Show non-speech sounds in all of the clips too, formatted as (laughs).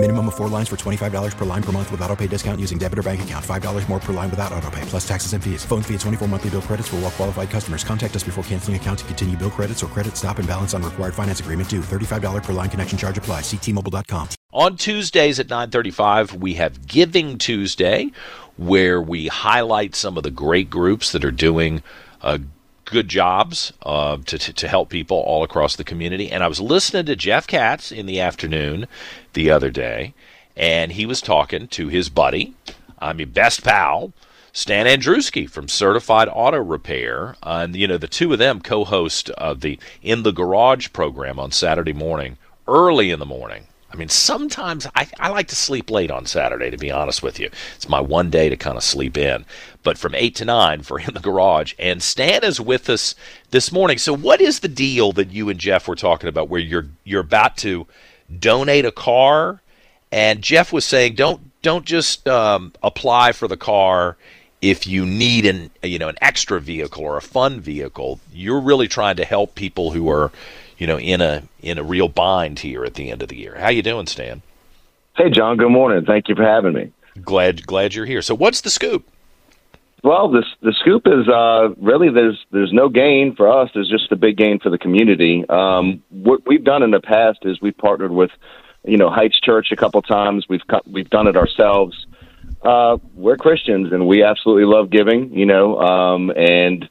Minimum of four lines for $25 per line per month with auto pay discount using debit or bank account. $5 more per line without auto pay, plus taxes and fees. Phone fee at 24 monthly bill credits for all well qualified customers. Contact us before canceling account to continue bill credits or credit stop and balance on required finance agreement due. $35 per line connection charge apply. Ctmobile.com. On Tuesdays at 9:35, we have Giving Tuesday, where we highlight some of the great groups that are doing uh, good jobs uh, to, to, to help people all across the community. And I was listening to Jeff Katz in the afternoon the other day, and he was talking to his buddy, I mean, best pal, Stan Andruski from Certified Auto Repair. Uh, and, you know, the two of them co host uh, the In the Garage program on Saturday morning, early in the morning. I mean, sometimes I, I like to sleep late on Saturday, to be honest with you. It's my one day to kind of sleep in. But from 8 to 9 for In the Garage. And Stan is with us this morning. So, what is the deal that you and Jeff were talking about where you're, you're about to donate a car? And Jeff was saying, don't, don't just um, apply for the car if you need an you know an extra vehicle or a fun vehicle you're really trying to help people who are you know in a in a real bind here at the end of the year. How you doing stan? Hey john good morning. Thank you for having me. Glad glad you're here. So what's the scoop? Well this the scoop is uh really there's there's no gain for us. There's just a big gain for the community. Um what we've done in the past is we've partnered with you know heights church a couple times. We've cut, we've done it ourselves. Uh, we're Christians and we absolutely love giving, you know, um, and,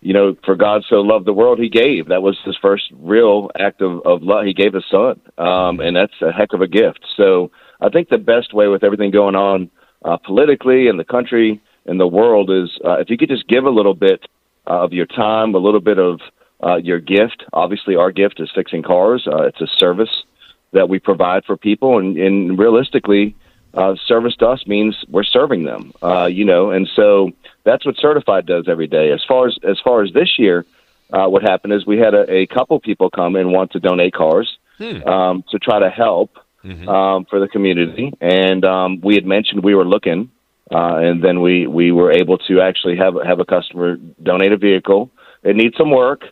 you know, for God so loved the world, he gave. That was his first real act of, of love. He gave his son. Um, and that's a heck of a gift. So I think the best way with everything going on, uh, politically in the country and the world is, uh, if you could just give a little bit of your time, a little bit of, uh, your gift. Obviously our gift is fixing cars. Uh, it's a service that we provide for people and, and realistically, uh, service to us means we're serving them, uh, you know, and so that's what certified does every day. As far as as far as this year, uh, what happened is we had a, a couple people come and want to donate cars hmm. um, to try to help mm-hmm. um, for the community, and um, we had mentioned we were looking, uh, and then we we were able to actually have have a customer donate a vehicle. It needs some work.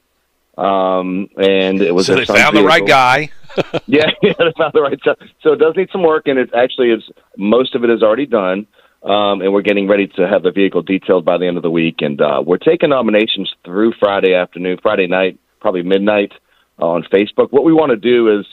Um, and it was so they found vehicle. the right guy. (laughs) (laughs) yeah, (laughs) yeah, they found the right stuff. So it does need some work, and it actually is. Most of it is already done, um, and we're getting ready to have the vehicle detailed by the end of the week. And uh, we're taking nominations through Friday afternoon, Friday night, probably midnight uh, on Facebook. What we want to do is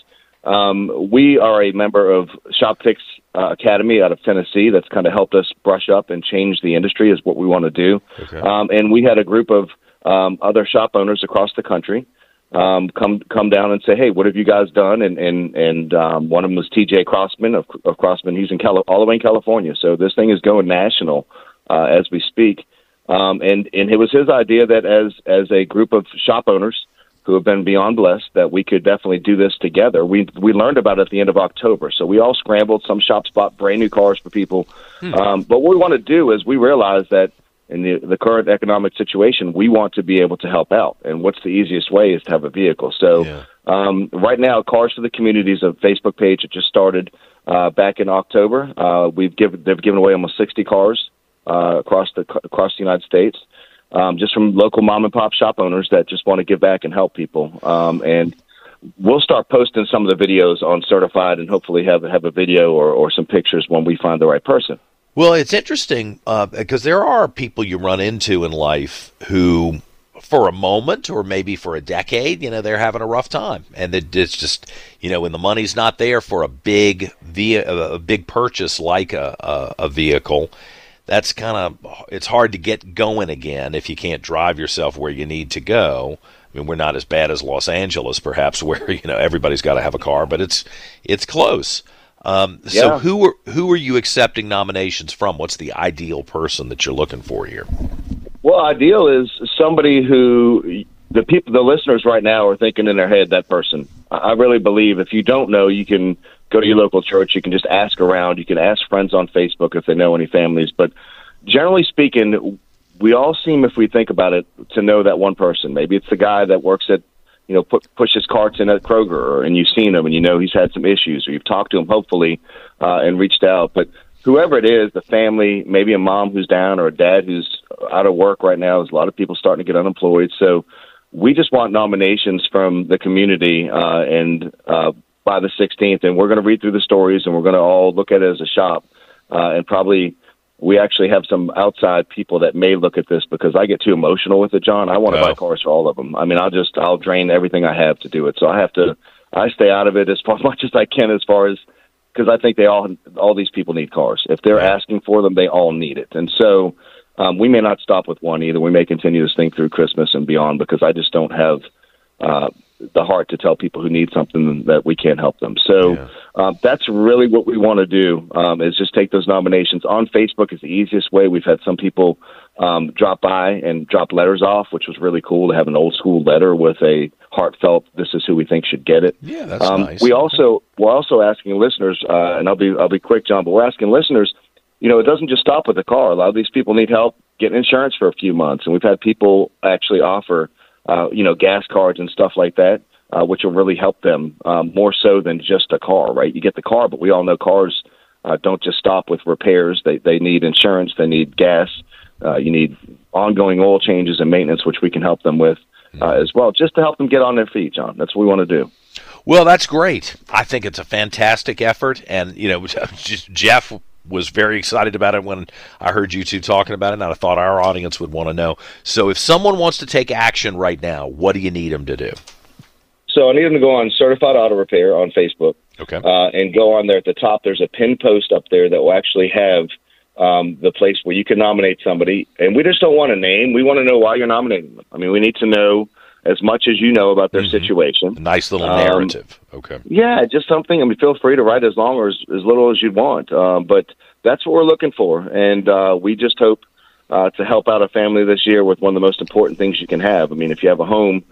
um, we are a member of ShopFix uh, Academy out of Tennessee. That's kind of helped us brush up and change the industry. Is what we want to do. Okay. Um, and we had a group of um, other shop owners across the country um, come come down and say, "Hey, what have you guys done?" And and and um, one of them was T.J. Crossman of, of Crossman. He's in Cali- all the way in California, so this thing is going national uh, as we speak. Um, and and it was his idea that as as a group of shop owners who have been beyond blessed, that we could definitely do this together. We we learned about it at the end of October, so we all scrambled. Some shops bought brand new cars for people. Hmm. Um, but what we want to do is we realize that in the, the current economic situation, we want to be able to help out. And what's the easiest way is to have a vehicle. So yeah. um, right now, Cars for the Community is a Facebook page that just started uh, back in October. Uh, we've given they've given away almost 60 cars uh, across the across the United States, um, just from local mom and pop shop owners that just want to give back and help people. Um, and we'll start posting some of the videos on Certified, and hopefully have have a video or, or some pictures when we find the right person. Well, it's interesting uh, because there are people you run into in life who, for a moment or maybe for a decade, you know, they're having a rough time, and it's just, you know, when the money's not there for a big via a big purchase like a a, a vehicle, that's kind of it's hard to get going again if you can't drive yourself where you need to go. I mean, we're not as bad as Los Angeles, perhaps, (laughs) where you know everybody's got to have a car, but it's it's close. Um, yeah. So who are who are you accepting nominations from? What's the ideal person that you're looking for here? Well, ideal is somebody who the people, the listeners right now are thinking in their head that person. I really believe if you don't know, you can go to your local church. You can just ask around. You can ask friends on Facebook if they know any families. But generally speaking, we all seem, if we think about it, to know that one person. Maybe it's the guy that works at you know, put, push his carts in at Kroger, and you've seen him, and you know he's had some issues, or you've talked to him, hopefully, uh, and reached out. But whoever it is, the family, maybe a mom who's down or a dad who's out of work right now. There's a lot of people starting to get unemployed, so we just want nominations from the community, uh, and uh, by the 16th, and we're going to read through the stories, and we're going to all look at it as a shop, uh, and probably we actually have some outside people that may look at this because I get too emotional with it, John. I want to Oh. buy cars for all of them. I mean, I'll just I'll drain everything I have to do it. So I have to I stay out of it as (laughs) far much as I can as far as because I think they all all these people need cars. If they're asking for them, they all need it. And so um, we may not stop with one either. We may continue this thing through Christmas and beyond because I just don't have uh, the heart to tell people who need something that we can't help them. So Yeah. um, that's really what we want to do um, is just take those nominations on Facebook is the easiest way. We've had some people um, drop by and drop letters off, which was really cool to have an old school letter with a heartfelt "This is who we think should get it." Yeah, that's um, nice. We also we're also asking listeners, uh, and I'll be I'll be quick, John, but we're asking listeners. You know, it doesn't just stop with the car. A lot of these people need help getting insurance for a few months, and we've had people actually offer, uh, you know, gas cards and stuff like that, uh, which will really help them um, more so than just a car. Right? You get the car, but we all know cars uh, don't just stop with repairs. They they need insurance. They need gas. Uh, you need ongoing oil changes and maintenance, which we can help them with uh, as well, just to help them get on their feet, John. That's what we want to do. Well, that's great. I think it's a fantastic effort, and you know, (laughs) just Jeff was very excited about it when I heard you two talking about it, and I thought our audience would want to know. So, if someone wants to take action right now, what do you need them to do? So I need them to go on Certified Auto Repair on Facebook Okay. uh, and go on there at the top. There's a pin post up there that will actually have um, the place where you can nominate somebody. And we just don't want a name. We want to know why you're nominating them. I mean, we need to know as much as you know about their situation. A nice little Um, narrative. Okay. Yeah, just something. I mean, feel free to write as long or as, as little as you'd want. Um, but that's what we're looking for, and uh, we just hope uh, to help out a family this year with one of the most important things you can have. I mean, if you have a home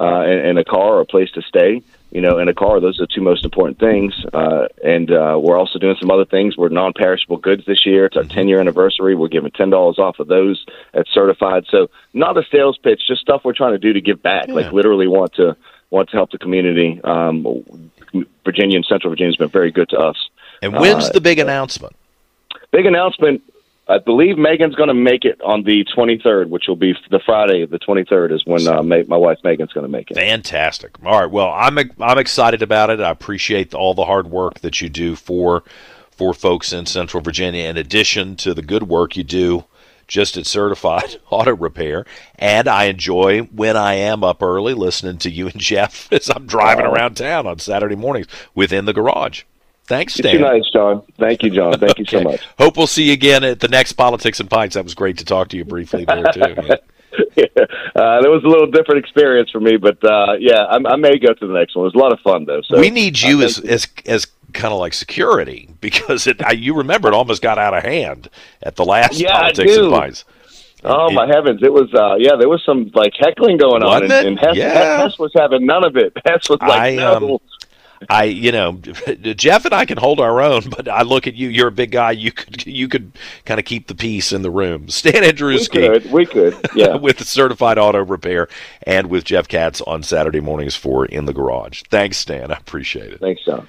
uh, and, and a car or a place to stay, you know, in a car, those are the two most important things. Uh, and uh, we're also doing some other things. We're non-perishable goods this year. It's our 10-year anniversary. We're giving ten dollars off of those at certified. So not a sales pitch, just stuff we're trying to do to give back. Like literally want to want to help the community. Um, Virginia and Central Virginia has been very good to us. And when's Uh, the big announcement? Big announcement. I believe Megan's going to make it on the 23rd, which will be the Friday. Of the 23rd is when uh, Ma- my wife Megan's going to make it. Fantastic. All right. Well, I'm I'm excited about it. I appreciate all the hard work that you do for for folks in Central Virginia. In addition to the good work you do just at Certified (laughs) Auto Repair, and I enjoy when I am up early listening to you and Jeff (laughs) as I'm driving around town on Saturday mornings within the garage. Thanks, Stan. too nice, John. Thank you, John. Thank you so (laughs) much. Hope we'll see you again at the next Politics and Pints. That was great to talk to you briefly there too. (laughs) uh, that was a little different experience for me, but uh, yeah, I, I may go to the next one. It was a lot of fun though. So we need you uh, as as as kind of like security (laughs) because it. I, you remember it almost got out of hand at the last Yeah, politics and pints. Oh It- my heavens! It was uh, yeah. There was some like heckling going on, and, and Hess, Yeah. Hess was having none of it. Hess was like, I, no. I, you know, (laughs) Jeff and I can hold our own, but I look at you. You're a big guy. You could you could kind of keep the peace in the room. (laughs) Stan we Andrewski could, we could, yeah. (laughs) with Certified Auto Repair and with Jeff Katz on Saturday mornings for In the Garage. Thanks, Stan. I appreciate it. Thanks, John.